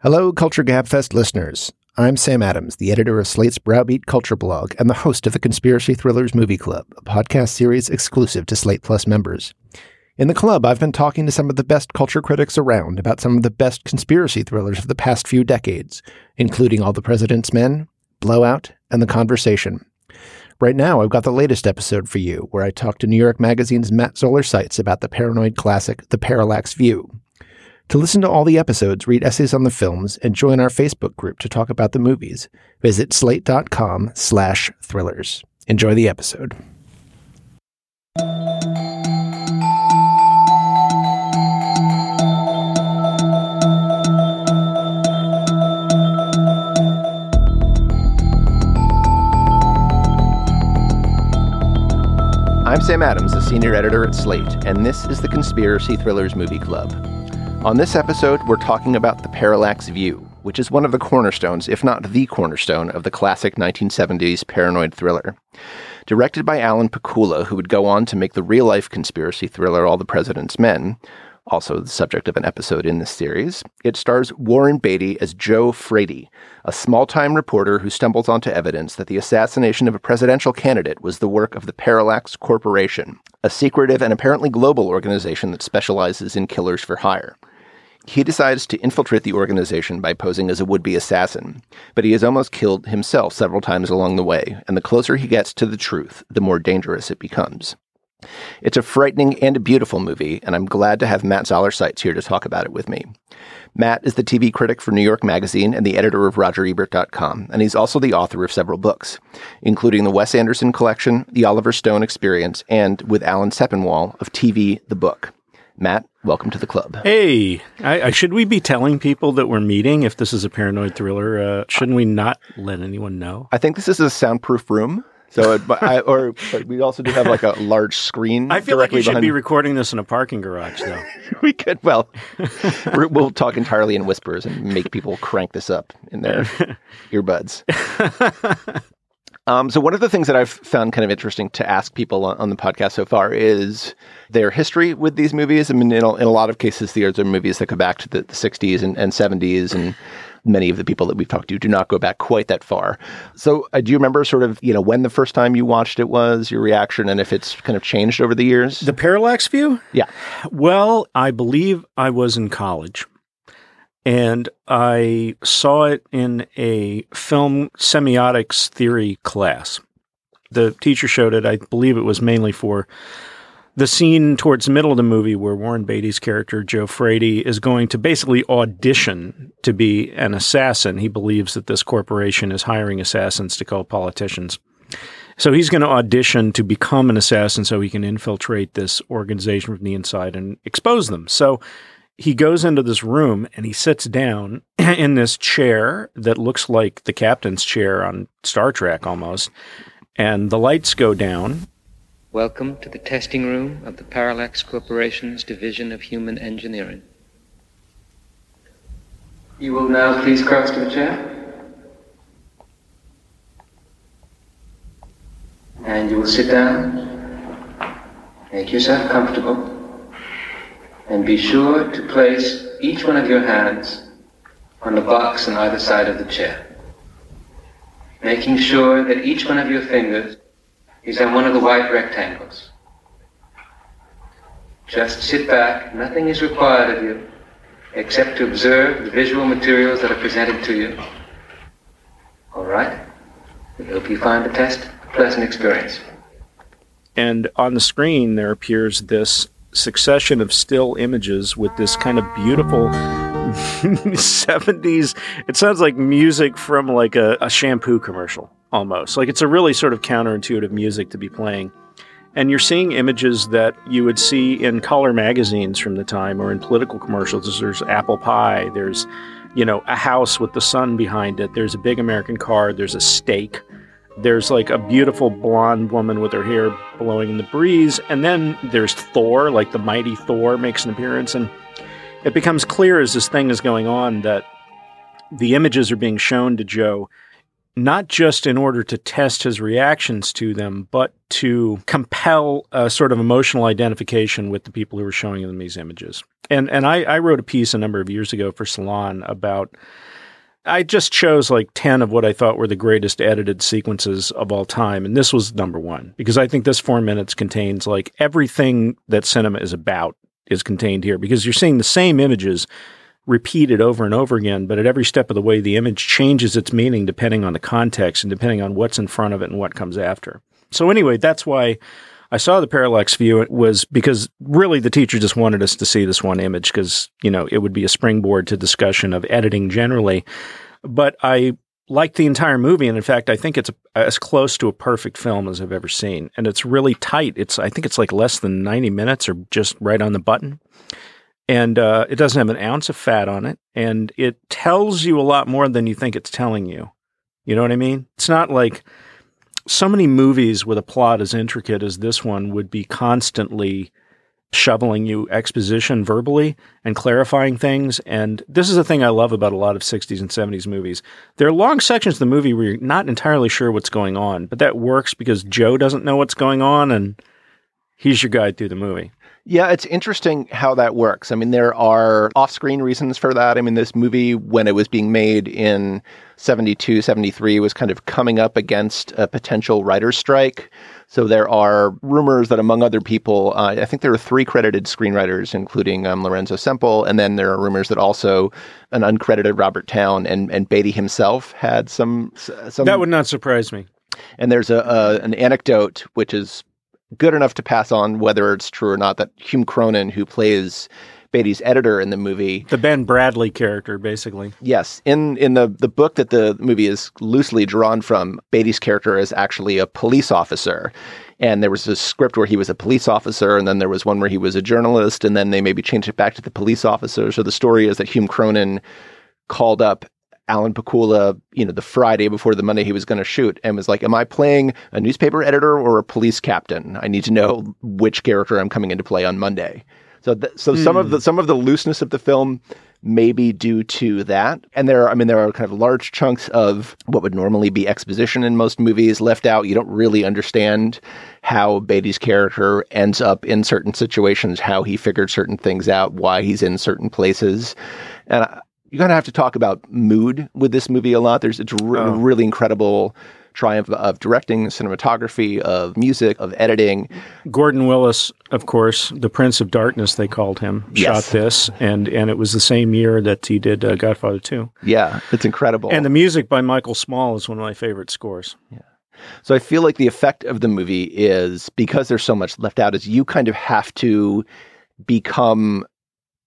Hello, Culture Gabfest listeners. I'm Sam Adams, the editor of Slate's Browbeat Culture blog and the host of the Conspiracy Thrillers Movie Club, a podcast series exclusive to Slate Plus members. In the club, I've been talking to some of the best culture critics around about some of the best conspiracy thrillers of the past few decades, including All the President's Men, Blowout, and The Conversation. Right now, I've got the latest episode for you, where I talk to New York Magazine's Matt Zoller Seitz about the paranoid classic The Parallax View, to listen to all the episodes, read essays on the films, and join our Facebook group to talk about the movies, visit slate.com slash thrillers. Enjoy the episode. I'm Sam Adams, the senior editor at Slate, and this is the Conspiracy Thrillers Movie Club. On this episode, we're talking about The Parallax View, which is one of the cornerstones, if not the cornerstone, of the classic 1970s paranoid thriller. Directed by Alan Pakula, who would go on to make the real life conspiracy thriller All the President's Men, also the subject of an episode in this series, it stars Warren Beatty as Joe Frady, a small time reporter who stumbles onto evidence that the assassination of a presidential candidate was the work of the Parallax Corporation, a secretive and apparently global organization that specializes in killers for hire. He decides to infiltrate the organization by posing as a would be assassin, but he is almost killed himself several times along the way, and the closer he gets to the truth, the more dangerous it becomes. It's a frightening and a beautiful movie, and I'm glad to have Matt Zoller Seitz here to talk about it with me. Matt is the TV critic for New York Magazine and the editor of RogerEbert.com, and he's also the author of several books, including the Wes Anderson Collection, The Oliver Stone Experience, and with Alan Sepinwall of TV The Book. Matt, welcome to the club. Hey, I, I, should we be telling people that we're meeting if this is a paranoid thriller? Uh, shouldn't we not let anyone know? I think this is a soundproof room. So, it, I, or we also do have like a large screen. I feel like we should behind. be recording this in a parking garage, though. we could. Well, we'll talk entirely in whispers and make people crank this up in their earbuds. Um, so one of the things that I've found kind of interesting to ask people on, on, the podcast so far is their history with these movies. I mean, in a, in a lot of cases, these are movies that go back to the, the 60s and, and 70s, and many of the people that we've talked to do not go back quite that far. So uh, do you remember sort of, you know, when the first time you watched it was, your reaction, and if it's kind of changed over the years? The Parallax View? Yeah. Well, I believe I was in college and I saw it in a film semiotics theory class. The teacher showed it, I believe it was mainly for the scene towards the middle of the movie where Warren Beatty's character, Joe Frady, is going to basically audition to be an assassin. He believes that this corporation is hiring assassins to kill politicians. So he's going to audition to become an assassin so he can infiltrate this organization from the inside and expose them. So he goes into this room and he sits down in this chair that looks like the captain's chair on Star Trek almost. And the lights go down. Welcome to the testing room of the Parallax Corporation's Division of Human Engineering. You will now please cross to the chair. And you will sit down. Make yourself comfortable. And be sure to place each one of your hands on the box on either side of the chair, making sure that each one of your fingers is on one of the white rectangles. Just sit back, nothing is required of you except to observe the visual materials that are presented to you. All right? We hope you find the test a pleasant experience. And on the screen, there appears this succession of still images with this kind of beautiful 70s it sounds like music from like a, a, shampoo commercial almost. Like it's a really sort of counterintuitive music to be playing. And you're seeing images that you would see in color magazines from the time or in political commercials. There's apple pie there's you know a house with the sun behind it there's a big american car there's a steak there's like a beautiful blonde woman with her hair blowing in the breeze. And then there's Thor, like the mighty Thor makes an appearance. And it becomes clear as this thing is going on that the images are being shown to Joe not just in order to test his reactions to them, but to compel a sort of emotional identification with the people who are showing them these images. And and I, I wrote a piece a number of years ago for Salon about I just chose like 10 of what I thought were the greatest edited sequences of all time. And this was number one because I think this four minutes contains like everything that cinema is about is contained here because you're seeing the same images repeated over and over again, but at every step of the way, the image changes its meaning depending on the context and depending on what's in front of it and what comes after. So anyway, that's why I saw the parallax view. It was because really the teacher just wanted us to see this one image because, you know, it would be a springboard to discussion of editing generally. But I liked the entire movie. And in fact, I think it's as close to a perfect film as I've ever seen. And it's really tight. It's, I think it's like less than 90 minutes or just right on the button and uh, it doesn't have an ounce of fat on it, and it tells you a lot more than you think it's telling you. You know what I mean? It's not like so many movies with a plot as intricate as this one would be constantly shoveling you exposition verbally and clarifying things. And this is the thing I love about a lot of 60s and 70s movies. There are long sections of the movie where you're not entirely sure what's going on, but that works because Joe doesn't know what's going on and he's your guide through the movie. Yeah, it's interesting how that works. I mean, there are off screen reasons for that. I mean, this movie, when it was being made in 72, 73, was kind of coming up against a potential writer's strike. So there are rumors that, among other people, uh, I think there are three credited screenwriters, including um, Lorenzo Semple, and then there are rumors that also an uncredited Robert Towne and, and Beatty himself had some, some. That would not surprise me. And there's a, a an anecdote which is good enough to pass on whether it's true or not that Hume Cronyn, who plays Beatty's editor in the movie, the Ben Bradlee character, basically. Yes, in in the the book that the movie is loosely drawn from, Beatty's character is actually a police officer. And there was a script where he was a police officer, and then there was one where he was a journalist, and then they maybe changed it back to the police officer. So the story is that Hume Cronyn called up Alan Pakula, you know, the Friday before the Monday he was going to shoot and was like, Am I playing a newspaper editor or a police captain? I need to know which character I'm coming into play on Monday. So, th- so mm. some of the some of the looseness of the film may be due to that. And there are, I mean, there are kind of large chunks of what would normally be exposition in most movies left out. You don't really understand how Beatty's character ends up in certain situations, how he figured certain things out, why he's in certain places. And I, you're going to have to talk about mood with this movie a lot. There's it's re- oh. really incredible triumph of directing, cinematography, of music, of editing. Gordon Willis, of course, the Prince of Darkness, they called him, yes. shot this, and and it was the same year that he did uh, Godfather Two. Yeah, it's incredible. And the music by Michael Small is one of my favorite scores. Yeah. So I feel like the effect of the movie is because there's so much left out, is you kind of have to become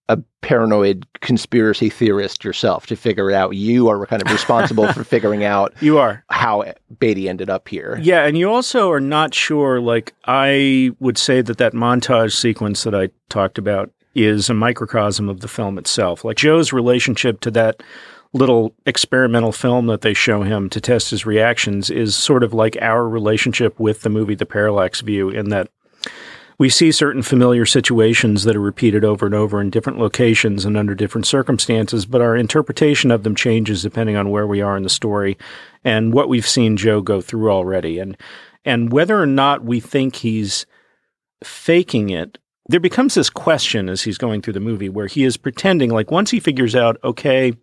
a paranoid conspiracy theorist yourself to figure it out. You are kind of responsible for figuring out you are how Beatty ended up here. Yeah, and you also are not sure. Like I would say that that montage sequence that I talked about is a microcosm of the film itself. Like Joe's relationship to that little experimental film that they show him to test his reactions is sort of like our relationship with the movie The Parallax View in that we see certain familiar situations that are repeated over and over in different locations and under different circumstances, but our interpretation of them changes depending on where we are in the story and what we've seen Joe go through already. And and whether or not we think he's faking it, there becomes this question as he's going through the movie where he is pretending like once he figures out, okay,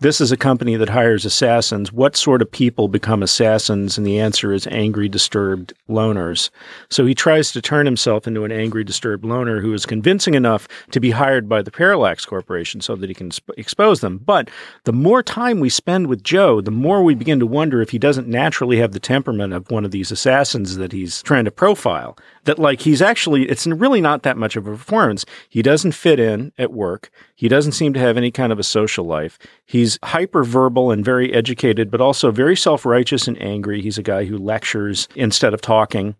this is a company that hires assassins. What sort of people become assassins? And the answer is angry, disturbed loners. So he tries to turn himself into an angry, disturbed loner who is convincing enough to be hired by the Parallax Corporation so that he can sp- expose them. But the more time we spend with Joe, the more we begin to wonder if he doesn't naturally have the temperament of one of these assassins that he's trying to profile. That, like, he's actually, it's really not that much of a performance. He doesn't fit in at work. He doesn't seem to have any kind of a social life. He's hyperverbal and very educated, but also very self righteous and angry. He's a guy who lectures instead of talking.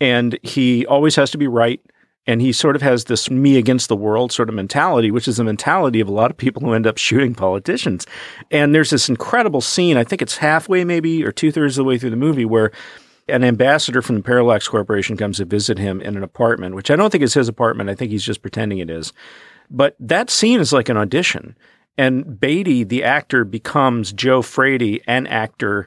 And he always has to be right. And he sort of has this me against the world sort of mentality, which is the mentality of a lot of people who end up shooting politicians. And there's this incredible scene, I think it's halfway maybe or two thirds of the way through the movie, where an ambassador from the Parallax Corporation comes to visit him in an apartment, which I don't think is his apartment. I think he's just pretending it is. But that scene is like an audition. And Beatty, the actor, becomes Joe Frady, an actor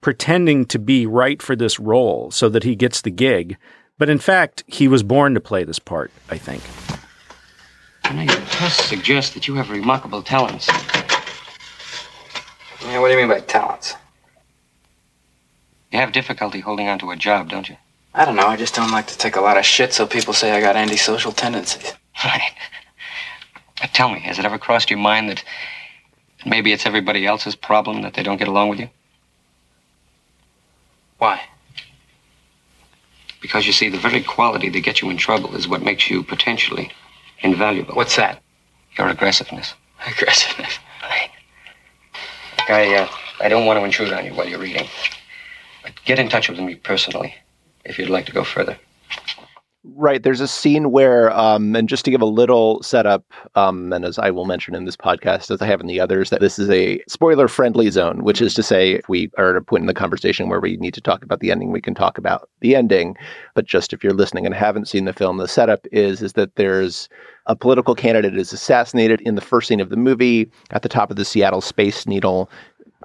pretending to be right for this role so that he gets the gig. But in fact, he was born to play this part, I think. I know your tests suggest that you have remarkable talents. Yeah, what do you mean by talents? You have difficulty holding on to a job, don't you? I don't know. I just don't like to take a lot of shit, so people say I got antisocial tendencies. Right. But tell me, has it ever crossed your mind that maybe it's everybody else's problem that they don't get along with you? Why? Because you see, the very quality that gets you in trouble is what makes you potentially invaluable. What's that? Your aggressiveness. Aggressiveness. Right. I, uh, I don't want to intrude on you while you're reading. But get in touch with me personally if you'd like to go further. Right. There's a scene where, um, and just to give a little setup, um, and as I will mention in this podcast, as I have in the others, that this is a spoiler friendly zone, which is to say, if we are at a point in the conversation where we need to talk about the ending, we can talk about the ending. But just if you're listening and haven't seen the film, the setup is is that there's a political candidate is assassinated in the first scene of the movie at the top of the Seattle Space Needle.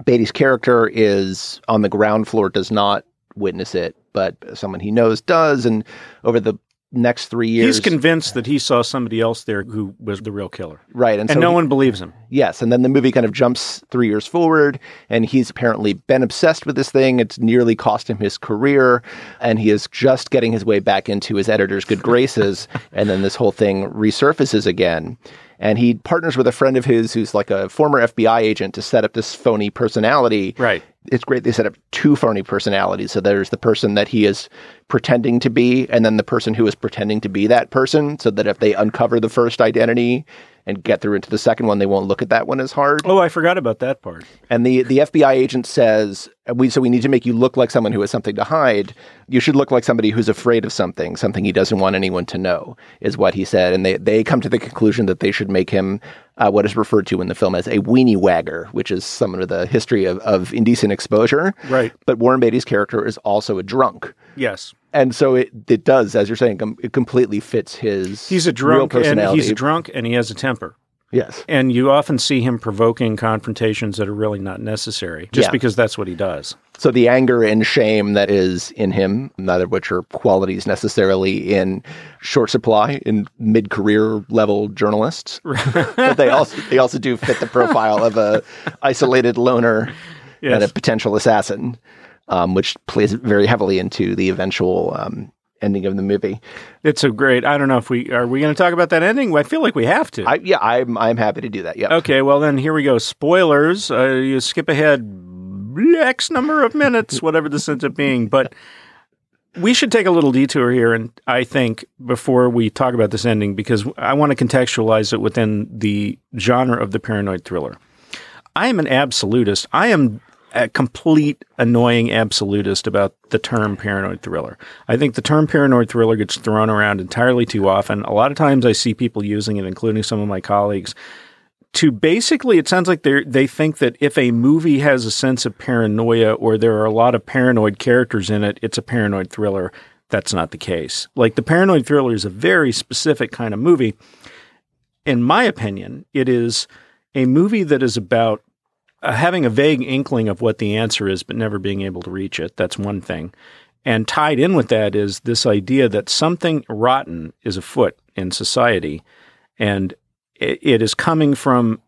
Beatty's character is on the ground floor, does not witness it, but someone he knows does. And over the next three years, He's convinced that he saw somebody else there who was the real killer. right, and, And so no he- one believes him. Yes, and then the movie kind of jumps three years forward, and he's apparently been obsessed with this thing. It's nearly cost him his career, and he is just getting his way back into his editor's good graces. and then this whole thing resurfaces again. And he partners with a friend of his who's like a former FBI agent to set up this phony personality. Right. It's great they set up two phony personalities. So there's the person that he is pretending to be, and then the person who is pretending to be that person, so that if they uncover the first identity and get through into the second one, they won't look at that one as hard. Oh, I forgot about that part. And the the FBI agent says, "We so we need to make you look like someone who has something to hide. You should look like somebody who's afraid of something, something he doesn't want anyone to know." Is what he said, and they they come to the conclusion that they should make him uh, what is referred to in the film as a weenie wagger, which is some of the history of, of indecent exposure. Right. But Warren Beatty's character is also a drunk. Yes. And so it, it does, as you're saying, com- it completely fits his He's a real drunk and he's a drunk and he has a temper. yes. And you often see him provoking confrontations that are really not necessary just Yeah. because that's what he does. So the anger and shame that is in him, neither of which are qualities necessarily in short supply in mid-career level journalists, but they also they also do fit the profile of a isolated loner and a potential assassin, um, which plays very heavily into the eventual um, ending of the movie. It's a great. I don't know if we are we going to talk about that ending. I feel like we have to. I, yeah, I'm I'm happy to do that. Yeah. okay, well then here we go. Spoilers. Uh, you skip ahead X number of minutes, whatever this ends up being, but. We should take a little detour here, and I think before we talk about this ending, because I want to contextualize it within the genre of the paranoid thriller. I am an absolutist. I am a complete annoying absolutist about the term paranoid thriller. I think the term paranoid thriller gets thrown around entirely too often. A lot of times I see people using it, including some of my colleagues, to basically it sounds like they they think that if a movie has a sense of paranoia or there are a lot of paranoid characters in it, it's a paranoid thriller. That's not the case. Like the paranoid thriller is a very specific kind of movie. In my opinion, it is a movie that is about uh, having a vague inkling of what the answer is, but never being able to reach it. That's one thing. And tied in with that is this idea that something rotten is afoot in society, and it, it is coming from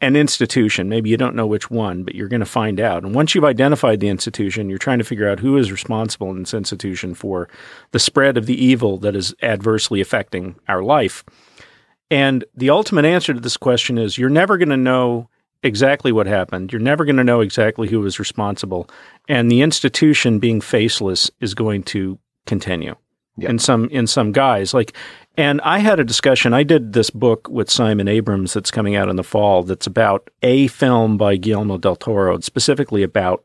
an institution. Maybe you don't know which one, but you're going to find out. And once you've identified the institution, you're trying to figure out who is responsible in this institution for the spread of the evil that is adversely affecting our life. And the ultimate answer to this question is you're never going to know exactly what happened. You're never going to know exactly who was responsible. And the institution being faceless is going to continue Yeah. in some in some guise. Like and I had a discussion. I did this book with Simon Abrams that's coming out in the fall that's about a film by Guillermo del Toro, specifically about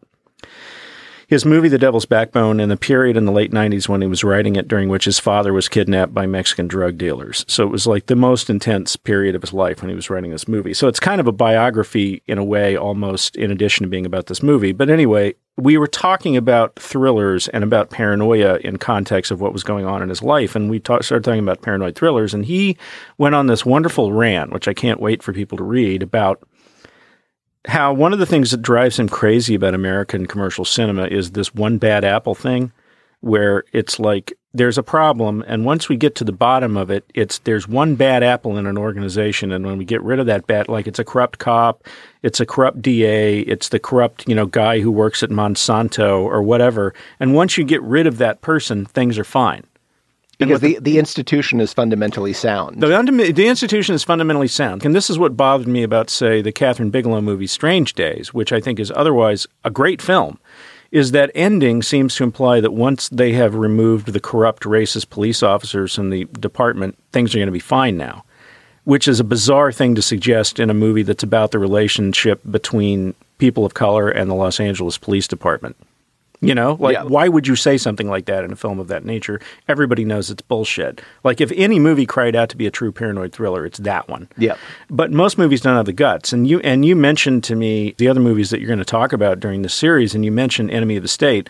his movie The Devil's Backbone and the period in the late 90s when he was writing it during which his father was kidnapped by Mexican drug dealers. So it was like the most intense period of his life when he was writing this movie. So it's kind of a biography in a way almost in addition to being about this movie. But anyway, we were talking about thrillers and about paranoia in context of what was going on in his life and we ta- started talking about paranoid thrillers and he went on this wonderful rant which I can't wait for people to read about how one of the things that drives him crazy about American commercial cinema is this one bad apple thing, where it's like there's a problem, and once we get to the bottom of it, it's there's one bad apple in an organization, and when we get rid of that bad, like it's a corrupt cop, it's a corrupt DA, it's the corrupt you know guy who works at Monsanto or whatever, and once you get rid of that person, things are fine. Because the, the institution is fundamentally sound. The, the institution is fundamentally sound. And this is what bothered me about, say, the Kathryn Bigelow movie Strange Days, which I think is otherwise a great film, is that ending seems to imply that once they have removed the corrupt, racist police officers from the department, things are going to be fine now, which is a bizarre thing to suggest in a movie that's about the relationship between people of color and the Los Angeles Police Department. You know, like Yeah. why would you say something like that in a film of that nature? Everybody knows it's bullshit. Like if any movie cried out to be a true paranoid thriller, it's that one. Yep. But most movies don't have the guts. And you and you mentioned to me the other movies that you're going to talk about during the series, and you mentioned Enemy of the State.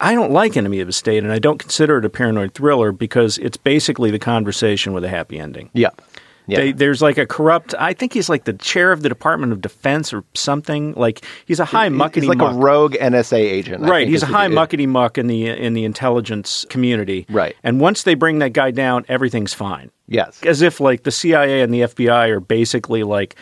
I don't like Enemy of the State, and I don't consider it a paranoid thriller because it's basically the conversation with a happy ending. Yep. Yeah. They, there's like a corrupt. I think he's like the chair of the Department of Defense or something. Like he's a high muckety He's like muck. a rogue NSA agent. Right, he's a high muckety muck in the in the intelligence community. Right. and once they bring that guy down, everything's fine. Yes. As if like the CIA and the FBI are basically like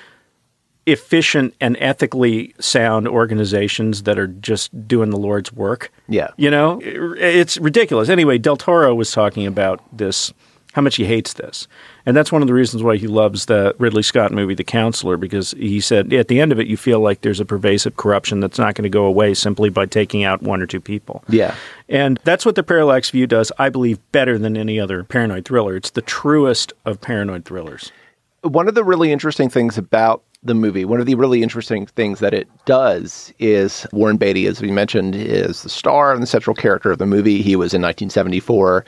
efficient and ethically sound organizations that are just doing the Lord's work. Yeah. You know, It- it's ridiculous. Anyway, Del Toro was talking about this, how much he hates this. And that's one of the reasons why he loves the Ridley Scott movie, The Counselor, because he said at the end of it, you feel like there's a pervasive corruption that's not going to go away simply by taking out one or two people. Yeah. And that's what the Parallax View does, I believe, better than any other paranoid thriller. It's the truest of paranoid thrillers. one of the really interesting things about the movie, one of the really interesting things that it does is Warren Beatty, as we mentioned, is the star and the central character of the movie. He was in 1974,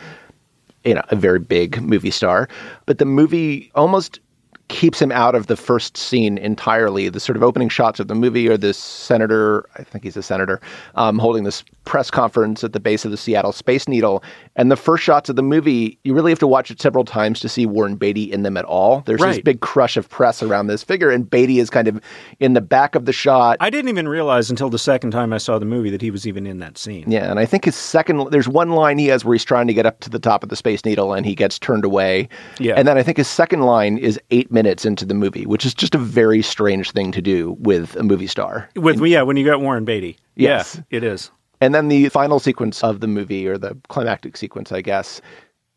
you know, a very big movie star. But the movie almost keeps him out of the first scene entirely. The sort of opening shots of the movie are this senator, I think he's a senator, um, holding this press conference at the base of the Seattle Space Needle. And the first shots of the movie, you really have to watch it several times to see Warren Beatty in them at all. There's this big crush of press around this figure, and Beatty is kind of in the back of the shot. I didn't even realize until the second time I saw the movie that he was even in that scene. Yeah, and I think his second there's one line he has where he's trying to get up to the top of the Space Needle and he gets turned away. Yeah. And then I think his second line is eight minutes into the movie, which is just a very strange thing to do with a movie star. With yeah, when you got Warren Beatty. Yes. Yeah, it is. And then the final sequence of the movie, or the climactic sequence, I guess,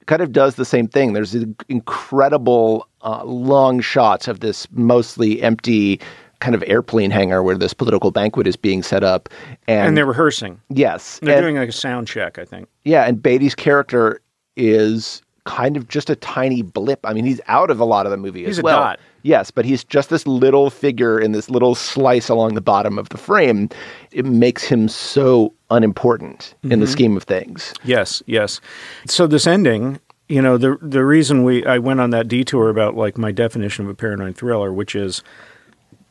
kind of does the same thing. There's incredible uh, long shots of this mostly empty kind of airplane hangar where this political banquet is being set up. And, And they're rehearsing. yes, They're and- doing like a sound check, I think. Yeah, and Beatty's character is kind of just a tiny blip. I mean, he's out of a lot of the movie He's as well. dot. Yes, but he's just this little figure in this little slice along the bottom of the frame. It makes him so unimportant in Mm-hmm. the scheme of things. Yes, yes. So this ending, you know, the the reason we I went on that detour about like my definition of a paranoid thriller, which is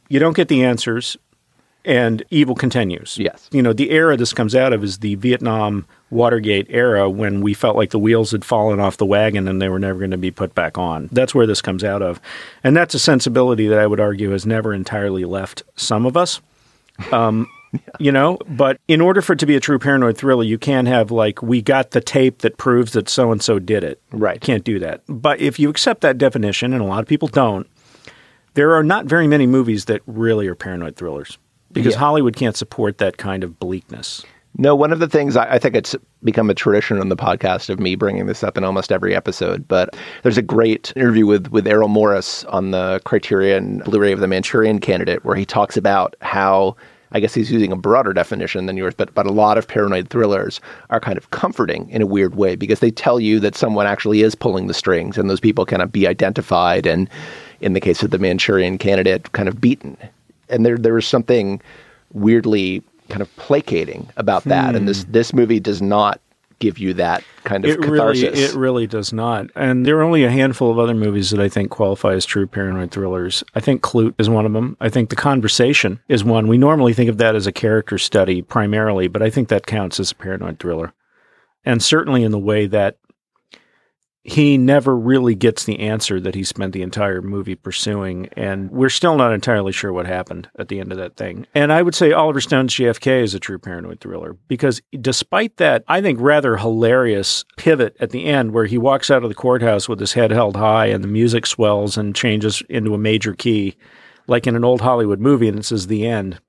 you don't get the answers and evil continues. Yes. You know, the era this comes out of is the Vietnam Watergate era when we felt like the wheels had fallen off the wagon and they were never going to be put back on. That's where this comes out of. And that's a sensibility that I would argue has never entirely left some of us. Um, You know, but in order for it to be a true paranoid thriller, you can't have like we got the tape that proves that so and so did it. Right. Can't do that. But if you accept that definition, and a lot of people don't, there are not very many movies that really are paranoid thrillers because Yeah. Hollywood can't support that kind of bleakness. No, one of the things I, I think it's become a tradition on the podcast of me bringing this up in almost every episode. But there's a great interview with with Errol Morris on the Criterion Blu-ray of the Manchurian Candidate, where he talks about how I guess he's using a broader definition than yours, but but a lot of paranoid thrillers are kind of comforting in a weird way because they tell you that someone actually is pulling the strings, and those people cannot be identified, and in the case of the Manchurian Candidate, kind of beaten. And there there is something weirdly kind of placating about that. And this this movie does not give you that kind of Hmm. It really, catharsis. it really does not. And there are only a handful of other movies that I think qualify as true paranoid thrillers. I think Klute is one of them. I think The Conversation is one. We normally think of that as a character study primarily, but I think that counts as a paranoid thriller. And certainly in the way that he never really gets the answer that he spent the entire movie pursuing. And we're still not entirely sure what happened at the end of that thing. And I would say Oliver Stone's JFK is a true paranoid thriller because despite that, I think rather hilarious pivot at the end where he walks out of the courthouse with his head held high and the music swells and changes into a major key, like in an old Hollywood movie, and it says the end.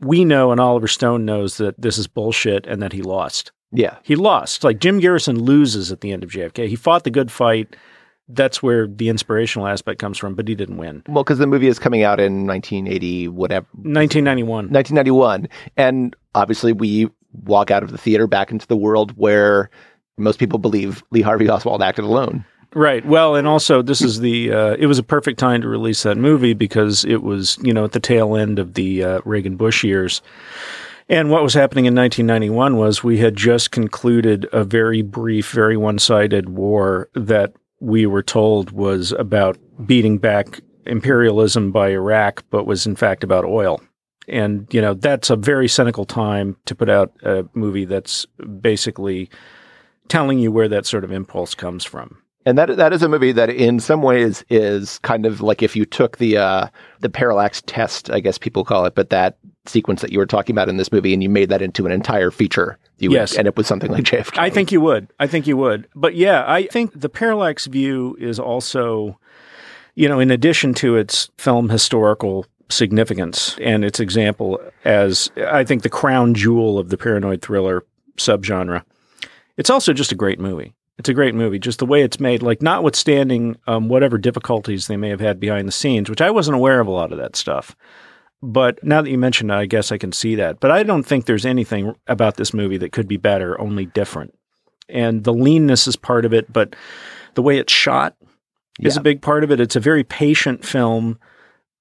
We know and Oliver Stone knows that this is bullshit and that he lost. Yeah. He lost. Like Jim Garrison loses at the end of JFK. He fought the good fight. That's where the inspirational aspect comes from, but he didn't win. Well, because the movie is coming out in 1980, whatever, 1991. 1991. And obviously, we walk out of the theater back into the world where most people believe Lee Harvey Oswald acted alone. Right. Well, and also this is the uh, it was a perfect time to release that movie because it was you know at the tail end of the uh, Reagan Bush years. And what was happening in 1991 was we had just concluded a very brief, very one sided war that we were told was about beating back imperialism by Iraq, but was in fact about oil. And, you know, that's a very cynical time to put out a movie that's basically telling you where that sort of impulse comes from. And that that is a movie that, in some ways, is kind of like if you took the uh, the parallax test, I guess people call it, but that sequence that you were talking about in this movie, and you made that into an entire feature, you Yes. would end up with something like JFK. I think you would. I think you would. But yeah, I think the parallax view is also, you know, in addition to its film historical significance and its example as I think the crown jewel of the paranoid thriller subgenre, it's also just a great movie. It's a great movie, just the way it's made. Like, notwithstanding um, whatever difficulties they may have had behind the scenes, which I wasn't aware of a lot of that stuff. But now that you mention it, I guess I can see that. But I don't think there's anything about this movie that could be better, only different. And the leanness is part of it, but the way it's shot is Yeah. a big part of it. It's a very patient film,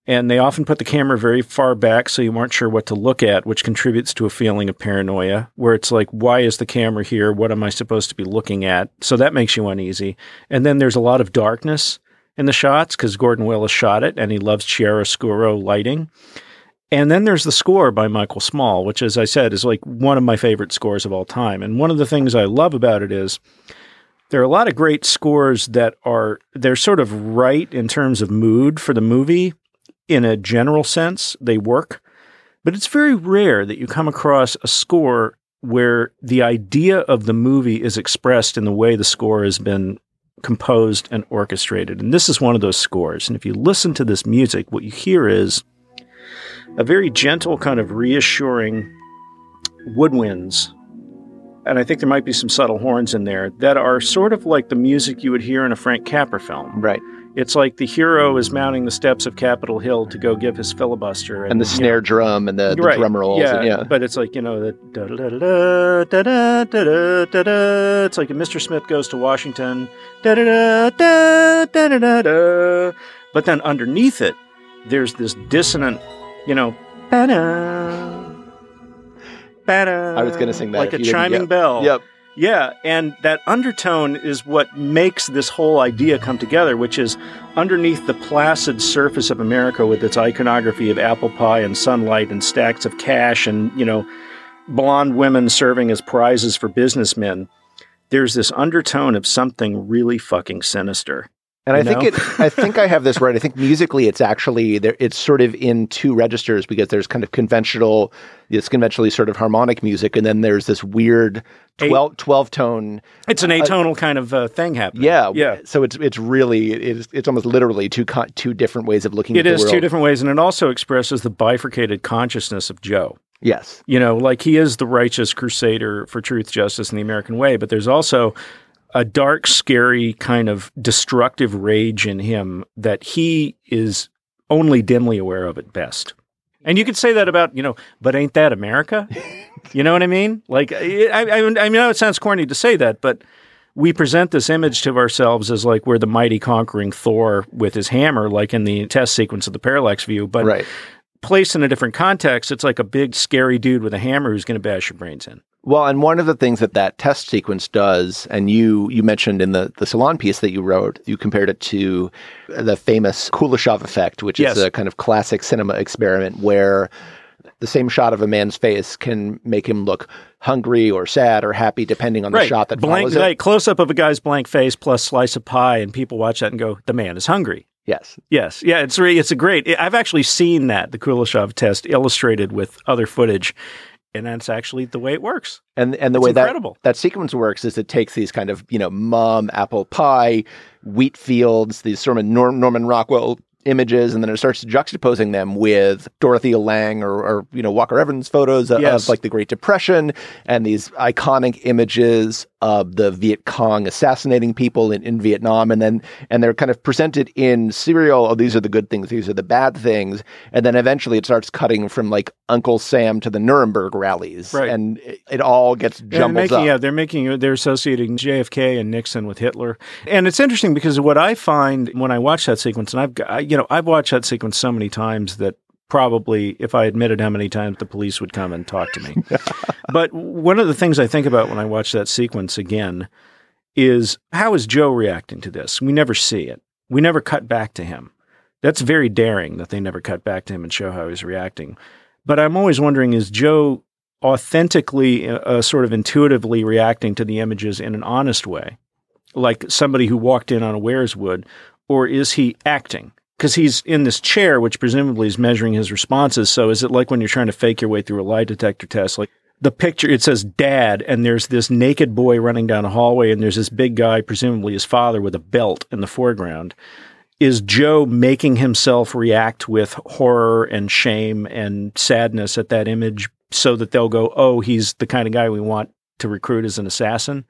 and they often put the camera very far back so you weren't sure what to look at, which contributes to a feeling of paranoia where it's like, why is the camera here? What am I supposed to be looking at? So that makes you uneasy. And then there's a lot of darkness in the shots because Gordon Willis shot it and he loves chiaroscuro lighting. And then there's the score by Michael Small, which, as I said, is like one of my favorite scores of all time. And one of the things I love about it is there are a lot of great scores that are they're sort of right in terms of mood for the movie in a general sense. They work, but it's very rare that you come across a score where the idea of the movie is expressed in the way the score has been composed and orchestrated. And this is one of those scores. And if you listen to this music, what you hear is a very gentle, kind of reassuring woodwinds. And I think there might be some subtle horns in there that are sort of like the music you would hear in a Frank Capra film. right. It's like the hero is mounting the steps of Capitol Hill to go give his filibuster, And the you know, snare drum and the, the right, drum rolls. Yeah, and- yeah. but it's like you know the da da da da da da da da. It's like Mr. Smith goes to Washington, da da da da da da da. But then underneath it, there's this dissonant, you know, ba-da, ba-da, I was gonna sing that like a chiming yep. bell. Yep. Yeah, and that undertone is what makes this whole idea come together, which is underneath the placid surface of America with its iconography of apple pie and sunlight and stacks of cash and, you know, blonde women serving as prizes for businessmen. There's this undertone of something really fucking sinister. And I think know? it. I think I have this right. I think musically, it's actually there. It's sort of in two registers because there's kind of conventional, it's conventionally sort of harmonic music, and then there's this weird 12, 12 tone. It's an atonal kind of uh, thing happening. Yeah, Yeah. So it's it's really it's it's almost literally two con- two different ways of looking It at the is world. two different ways, and it also expresses the bifurcated consciousness of Joe. Yes. You know, like he is the righteous crusader for truth, justice, and the American way, but there's also a dark, scary kind of destructive rage in him that he is only dimly aware of at best. And you could say that about, you know, but ain't that America? you know what I mean? Like, I, I, I know it sounds corny to say that, but we present this image to ourselves as like we're the mighty conquering Thor with his hammer, like in the test sequence of the parallax view. But Right. placed in a different context, it's like a big, scary dude with a hammer who's going to bash your brains in. Well, and one of the things that that test sequence does, and you you mentioned in the the salon piece that you wrote, you compared it to the famous Kuleshov effect, which Yes. is a kind of classic cinema experiment where the same shot of a man's face can make him look hungry or sad or happy depending on the shot that blank, follows it. Right, close up of a guy's blank face plus slice of pie, and people watch that and go, "The man is hungry." Yes. Yes. Yeah. It's really, it's a great. I've actually seen that the Kuleshov test illustrated with other footage, and that's actually the way it works. And and the It's way incredible. that that sequence works is it takes these kind of you know mom apple pie, wheat fields, these sort of Norman Rockwell images, and then it starts juxtaposing them with Dorothea Lange or, or you know Walker Evans photos of, Yes. of like the Great Depression and these iconic images of the Viet Cong assassinating people in, in Vietnam, and then and they're kind of presented in serial. Oh, these are the good things, these are the bad things, and then eventually it starts cutting from like Uncle Sam to the Nuremberg rallies, Right. and it, it all gets jumbled they're making, up. Yeah, they're making they're associating JFK and Nixon with Hitler, and it's interesting because what I find when I watch that sequence, and I've got- I, you know I've watched that sequence so many times that probably if I admitted how many times the police would come and talk to me. but one of the things I think about when I watch that sequence again is how is Joe reacting to this? We never see it. We never cut back to him. That's very daring that they never cut back to him and show how he's reacting. But I'm always wondering is Joe authentically, uh, sort of intuitively reacting to the images in an honest way, like somebody who walked in unawares would, or is he acting? Because he's in this chair, which presumably is measuring his responses. So is it like when you're trying to fake your way through a lie detector test? Like the picture, it says dad, and there's this naked boy running down a hallway, and there's this big guy, presumably his father, with a belt in the foreground. Is Joe making himself react with horror and shame and sadness at that image so that they'll go, oh, he's the kind of guy we want to recruit as an assassin?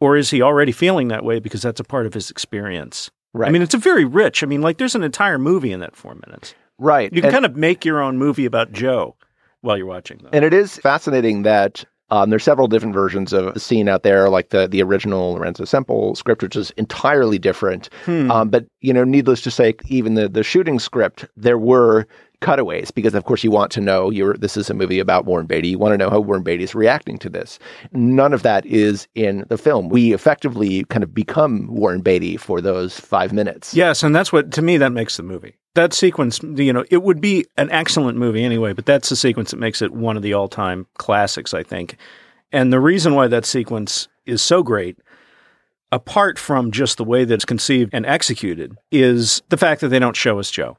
Or is he already feeling that way because that's a part of his experience? Right. I mean, it's a very rich. I mean, like there's an entire movie in that four minutes. right. You can And- kind of make your own movie about Joe while you're watching them. And it is fascinating that um, there's several different versions of the scene out there, like the the original Lorenzo Semple script, which is entirely different. Hmm. Um, but you know, needless to say, even the the shooting script, there were cutaways because, of course, you want to know. You're this is a movie about Warren Beatty. You want to know how Warren Beatty is reacting to this. None of that is in the film. We effectively kind of become Warren Beatty for those five minutes. Yes, and that's what to me that makes the movie. That sequence, you know, it would be an excellent movie anyway, but that's the sequence that makes it one of the all-time classics, I think. And the reason why that sequence is so great, apart from just the way that it's conceived and executed, is the fact that they don't show us Joe.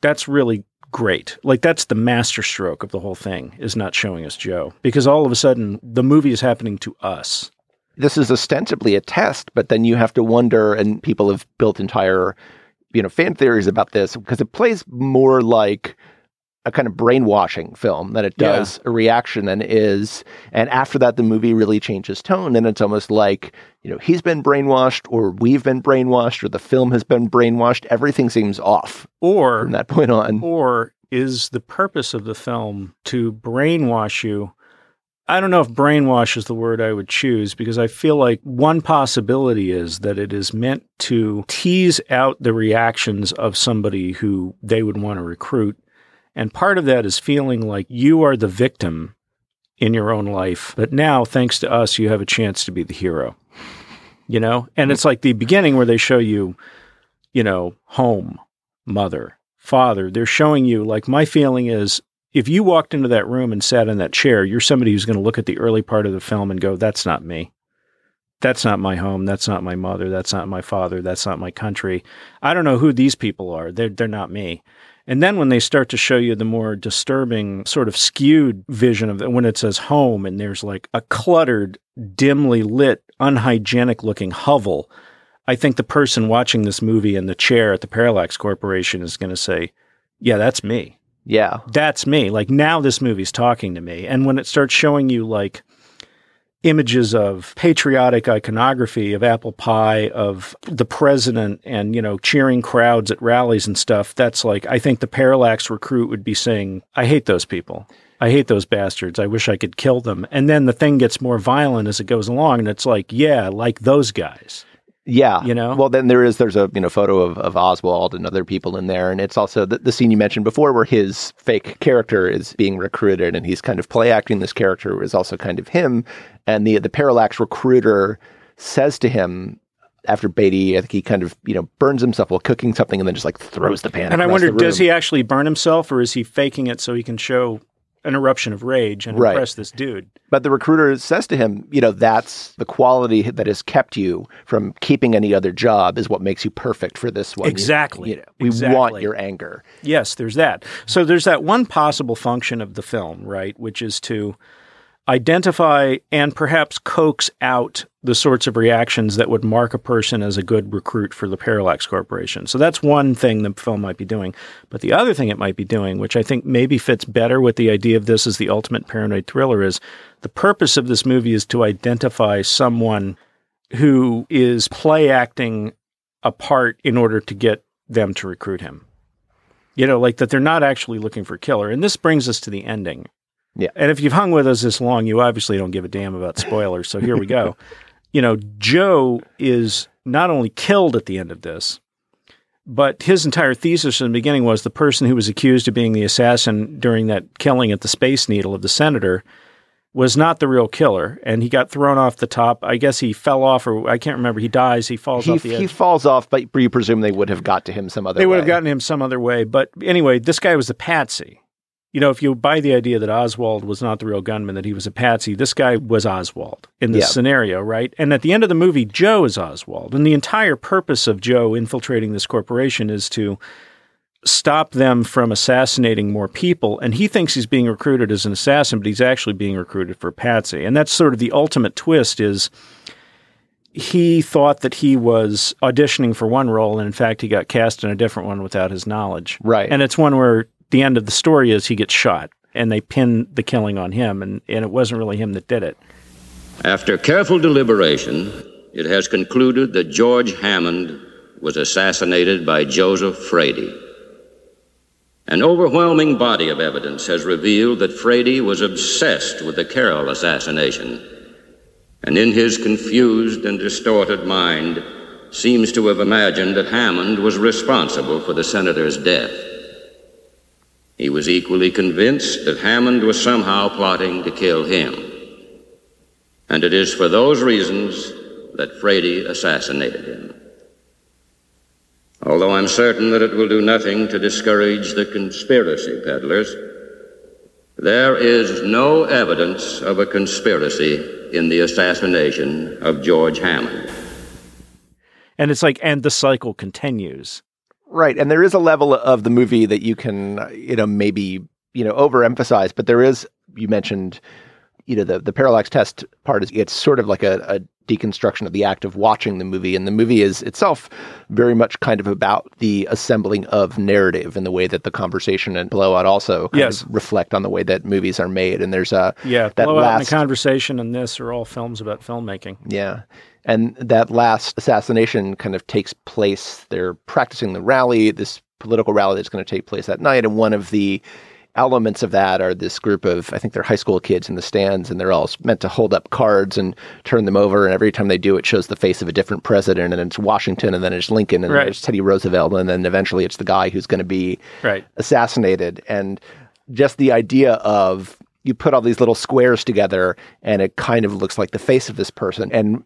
That's really great. Like that's the masterstroke of the whole thing is not showing us Joe because all of a sudden the movie is happening to us. this is ostensibly a test, but then you have to wonder, and people have built entire, you know, fan theories about this because it plays more like a kind of brainwashing film than it Yeah. does a reaction and is and after that the movie really changes tone and it's almost like you know he's been brainwashed or we've been brainwashed or the film has been brainwashed everything seems off Or from that point on or is the purpose of the film to brainwash you? I don't know if brainwash is the word I would choose because I feel like one possibility is that it is meant to tease out the reactions of somebody who they would want to recruit. And part of that is feeling like you are the victim in your own life. But now, thanks to us, you have a chance to be the hero. You know? And it's like the beginning where they show you, you know, home, mother, father. They're showing you, like, my feeling is if you walked into that room and sat in that chair, you're somebody who's going to look at the early part of the film and go, that's not me. That's not my home. That's not my mother. That's not my father. That's not my country. I don't know who these people are. They're, they're not me. And then when they start to show you the more disturbing, sort of skewed vision of it, when it says home and there's like a cluttered, dimly lit, unhygienic looking hovel, I think the person watching this movie in the chair at the Parallax Corporation is going to say, yeah, that's me. Yeah. That's me. Like now this movie's talking to me. And when it starts showing you like images of patriotic iconography of apple pie of the president and you know cheering crowds at rallies and stuff that's like i think the parallax recruit would be saying i hate those people. I hate those bastards. I wish i could kill them. And then the thing gets more violent as it goes along and it's like yeah like those guys Yeah, You know? Well, then there is there's a you know photo of, of Oswald and other people in there, and it's also the, the scene you mentioned before where his fake character is being recruited, and he's kind of play acting this character who is also kind of him, and the the parallax recruiter says to him, after Beatty, I think he kind of you know burns himself while cooking something and then just like throws the pan. And I wonder, does he actually burn himself, or is he faking it so he can show an eruption of rage and Right. impress this dude? But the recruiter says to him, you know, that's the quality that has kept you from keeping any other job is what makes you perfect for this one. Exactly. You know, we want your anger. Yes, there's that. So there's that one possible function of the film, right, which is to identify and perhaps coax out the sorts of reactions that would mark a person as a good recruit for the Parallax Corporation. So that's one thing the film might be doing. But the other thing it might be doing, which I think maybe fits better with the idea of this as the ultimate paranoid thriller, is the purpose of this movie is to identify someone who is play acting a part in order to get them to recruit him. You know, like that they're not actually looking for killer. And this brings us to the ending. Yeah. And if you've hung with us this long, you obviously don't give a damn about spoilers. So here we go. you know, Joe is not only killed at the end of this, but his entire thesis in the beginning was the person who was accused of being the assassin during that killing at the Space Needle of the senator was not the real killer, and he got thrown off the top. I guess he fell off, or I can't remember. He dies. He falls He, off the edge. he falls off, but you presume they would have got to him some other way. They would have gotten him some other way. But anyway, this guy was a patsy. You know, if you buy the idea that Oswald was not the real gunman, that he was a patsy, this guy was Oswald in this Yeah. scenario, right? And at the end of the movie, Joe is Oswald. And the entire purpose of Joe infiltrating this corporation is to stop them from assassinating more people. And he thinks he's being recruited as an assassin, but he's actually being recruited for patsy. And that's sort of the ultimate twist is he thought that he was auditioning for one role, and in fact, he got cast in a different one without his knowledge. Right. And it's one where the end of the story is he gets shot, and they pin the killing on him, and, and it wasn't really him that did it. After careful deliberation, it has concluded that George Hammond was assassinated by Joseph Frady. An overwhelming body of evidence has revealed that Frady was obsessed with the Carroll assassination, and in his confused and distorted mind seems to have imagined that Hammond was responsible for the senator's death. He was equally convinced that Hammond was somehow plotting to kill him. And it is for those reasons that Frady assassinated him. Although I'm certain that it will do nothing to discourage the conspiracy peddlers, there is no evidence of a conspiracy in the assassination of George Hammond. And it's like, and the cycle continues. Right, and there is a level of the movie that you can, you know, maybe you know overemphasize, but there is. You mentioned, you know, the the parallax test part is it's sort of like a, a deconstruction of the act of watching the movie, and the movie is itself very much kind of about the assembling of narrative and the way that the conversation and Blow Out also kind Yes. of reflect on the way that movies are made. And there's a Yeah, that Blow Out and the Conversation and this are all films about filmmaking. Yeah. And that last assassination kind of takes place. They're practicing the rally, this political rally that's going to take place that night. And one of the elements of that are this group of, I think they're high school kids in the stands, and they're all meant to hold up cards and turn them over. And every time they do, it shows the face of a different president. And it's Washington, and then it's Lincoln, and Right. then it's Teddy Roosevelt. And then eventually it's the guy who's going to be Right. assassinated and just the idea of you put all these little squares together and it kind of looks like the face of this person and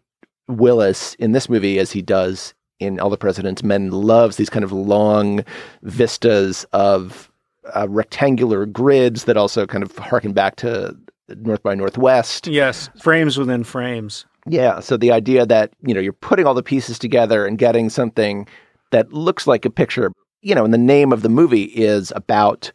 willis in this movie as he does in all the president's men loves these kind of long vistas of uh, rectangular grids that also kind of harken back to north by northwest Yes, frames within frames. yeah. So the idea that, you know, you're putting all the pieces together and getting something that looks like a picture, you know, and the name of the movie is about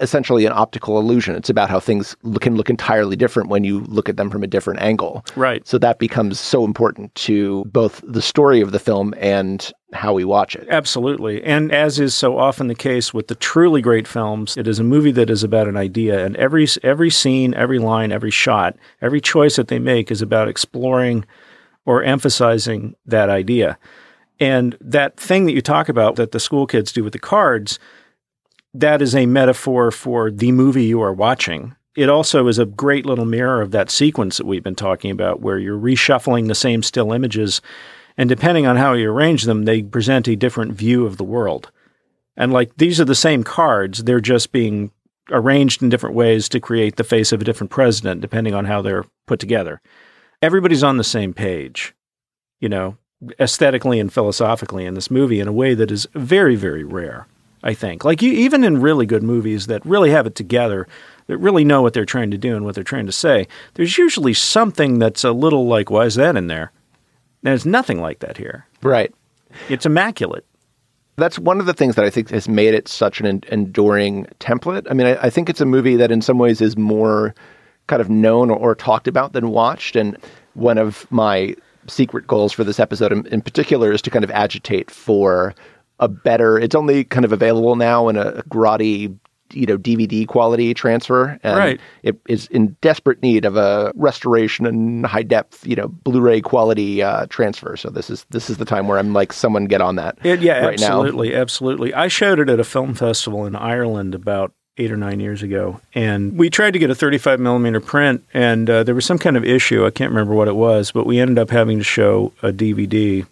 essentially an optical illusion. It's about how things look, can look entirely different when you look at them from a different angle. Right. So that becomes so important to both the story of the film and how we watch it. Absolutely. And as is so often the case with the truly great films, it is a movie that is about an idea and every every scene, every line, every shot, every choice that they make is about exploring or emphasizing that idea. And that thing that you talk about that the school kids do with the cards, that is a metaphor for the movie you are watching. It also is a great little mirror of that sequence that we've been talking about where you're reshuffling the same still images and depending on how you arrange them, they present a different view of the world. And like these are the same cards, they're just being arranged in different ways to create the face of a different president, depending on how they're put together. Everybody's on the same page. You know, aesthetically and philosophically in this movie in a way that is very, very rare. I think, like you, even in really good movies that really have it together, that really know what they're trying to do and what they're trying to say, there's usually something that's a little like, "Why is that in there?" There's nothing like that here. Right. It's immaculate. That's one of the things that I think has made it such an en- enduring template. I mean, I, I think it's a movie that in some ways is more kind of known or, or talked about than watched. And one of my secret goals for this episode in, in particular is to kind of agitate for a better. It's only kind of available now in a grotty, you know, DVD quality transfer, and Right. it is in desperate need of a restoration and high depth, you know, Blu-ray quality uh, transfer. So this is this is the time where I'm like, someone get on that. It, yeah, right now. absolutely, absolutely. I showed it at a film festival in Ireland about eight or nine years ago, and we tried to get a 35 millimeter print, and uh, there was some kind of issue. I can't remember what it was, but we ended up having to show a DVD,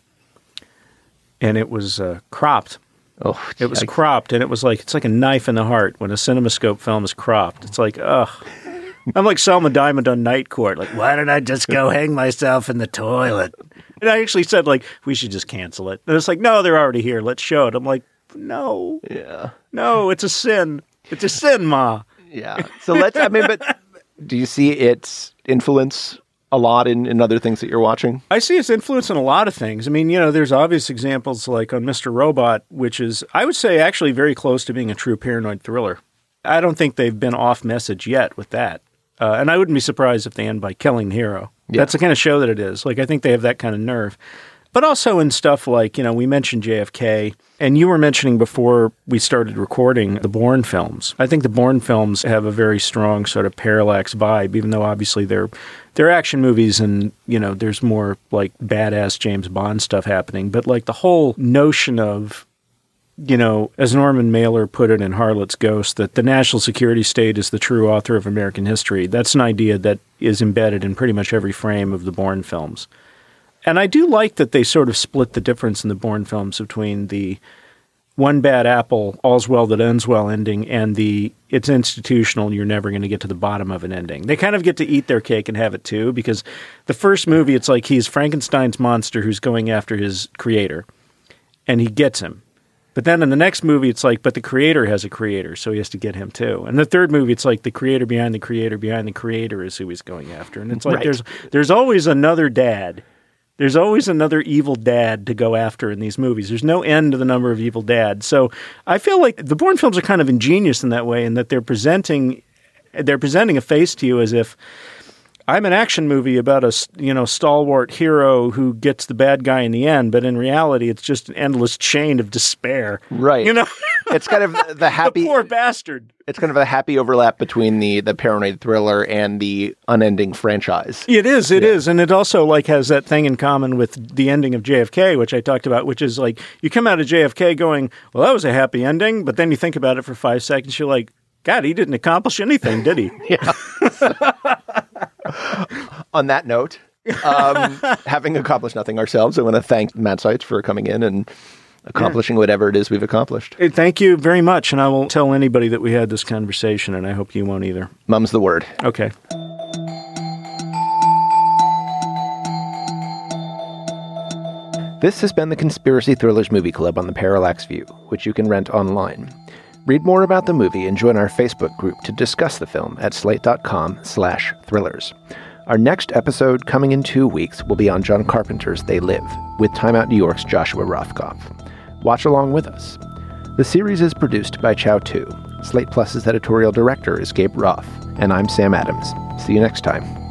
and it was uh, cropped. Oh, It was cropped, and it was like it's like a knife in the heart when a CinemaScope film is cropped. It's like, ugh. I'm like Selma Diamond on Night Court. Like, why didn't I just go hang myself in the toilet? And I actually said, like, we should just cancel it. And it's like, no, they're already here. Let's show it. I'm like, no, yeah. no, it's a sin. It's a sin, Ma. Yeah. So let's, I mean, but do you see its influence a lot in, in other things that you're watching? I see its influence in a lot of things. I mean, you know, there's obvious examples like on Mr. Robot, which is, I would say, actually very close to being a true paranoid thriller. I don't think they've been off message yet with that. Uh, and I wouldn't be surprised if they end by killing the hero. Yeah. That's the kind of show that it is. Like, I think they have that kind of nerve. But also in stuff like, you know, we mentioned JFK, and you were mentioning before we started recording the Bourne films. I think the Bourne films have a very strong sort of parallax vibe, even though obviously they're they're action movies and, you know, there's more like badass James Bond stuff happening. But like the whole notion of you know, as Norman Mailer put it in Harlot's Ghost, that the national security state is the true author of American history. That's an idea that is embedded in pretty much every frame of the Bourne films. And I do like that they sort of split the difference in the Bourne films between the one bad apple, all's well that ends well ending, and the it's institutional, you're never going to get to the bottom of an ending. They kind of get to eat their cake and have it too, because the first movie, it's like he's Frankenstein's monster who's going after his creator, and he gets him. But then in the next movie, it's like, but the creator has a creator, so he has to get him too. And the third movie, it's like the creator behind the creator behind the creator is who he's going after. And it's like Right. there's there's always another dad. There's always another evil dad to go after in these movies. There's no end to the number of evil dads. So I feel like the Bourne films are kind of ingenious in that way, in that they're presenting they're presenting a face to you as if I'm an action movie about a you know stalwart hero who gets the bad guy in the end, but in reality, it's just an endless chain of despair. Right. You know, It's kind of the the happy. poor bastard. it's kind of a happy overlap between the the paranoid thriller and the unending franchise. It is, it is, and it also like has that thing in common with the ending of JFK, which I talked about, which is like you come out of JFK going, "Well, that was a happy ending," but then you think about it for five seconds, you're like, "God, he didn't accomplish anything, did he?" On that note, um, having accomplished nothing ourselves, I want to thank Matt Seitz for coming in and accomplishing whatever it is we've accomplished. Hey, Thank you very much, and I won't tell anybody that we had this conversation, and I hope you won't either. Mum's the word. Okay. This has been the Conspiracy Thrillers Movie Club on the Parallax View, which you can rent online. Read more about the movie and join our Facebook group to discuss the film at slate.com slash thrillers. Our next episode, coming in two weeks, will be on John Carpenter's They Live, with Time Out New York's Joshua Rothkopf. Watch along with us. The series is produced by Chau Tu. Slate Plus's editorial director is Gabe Roth, and I'm Sam Adams. See you next time.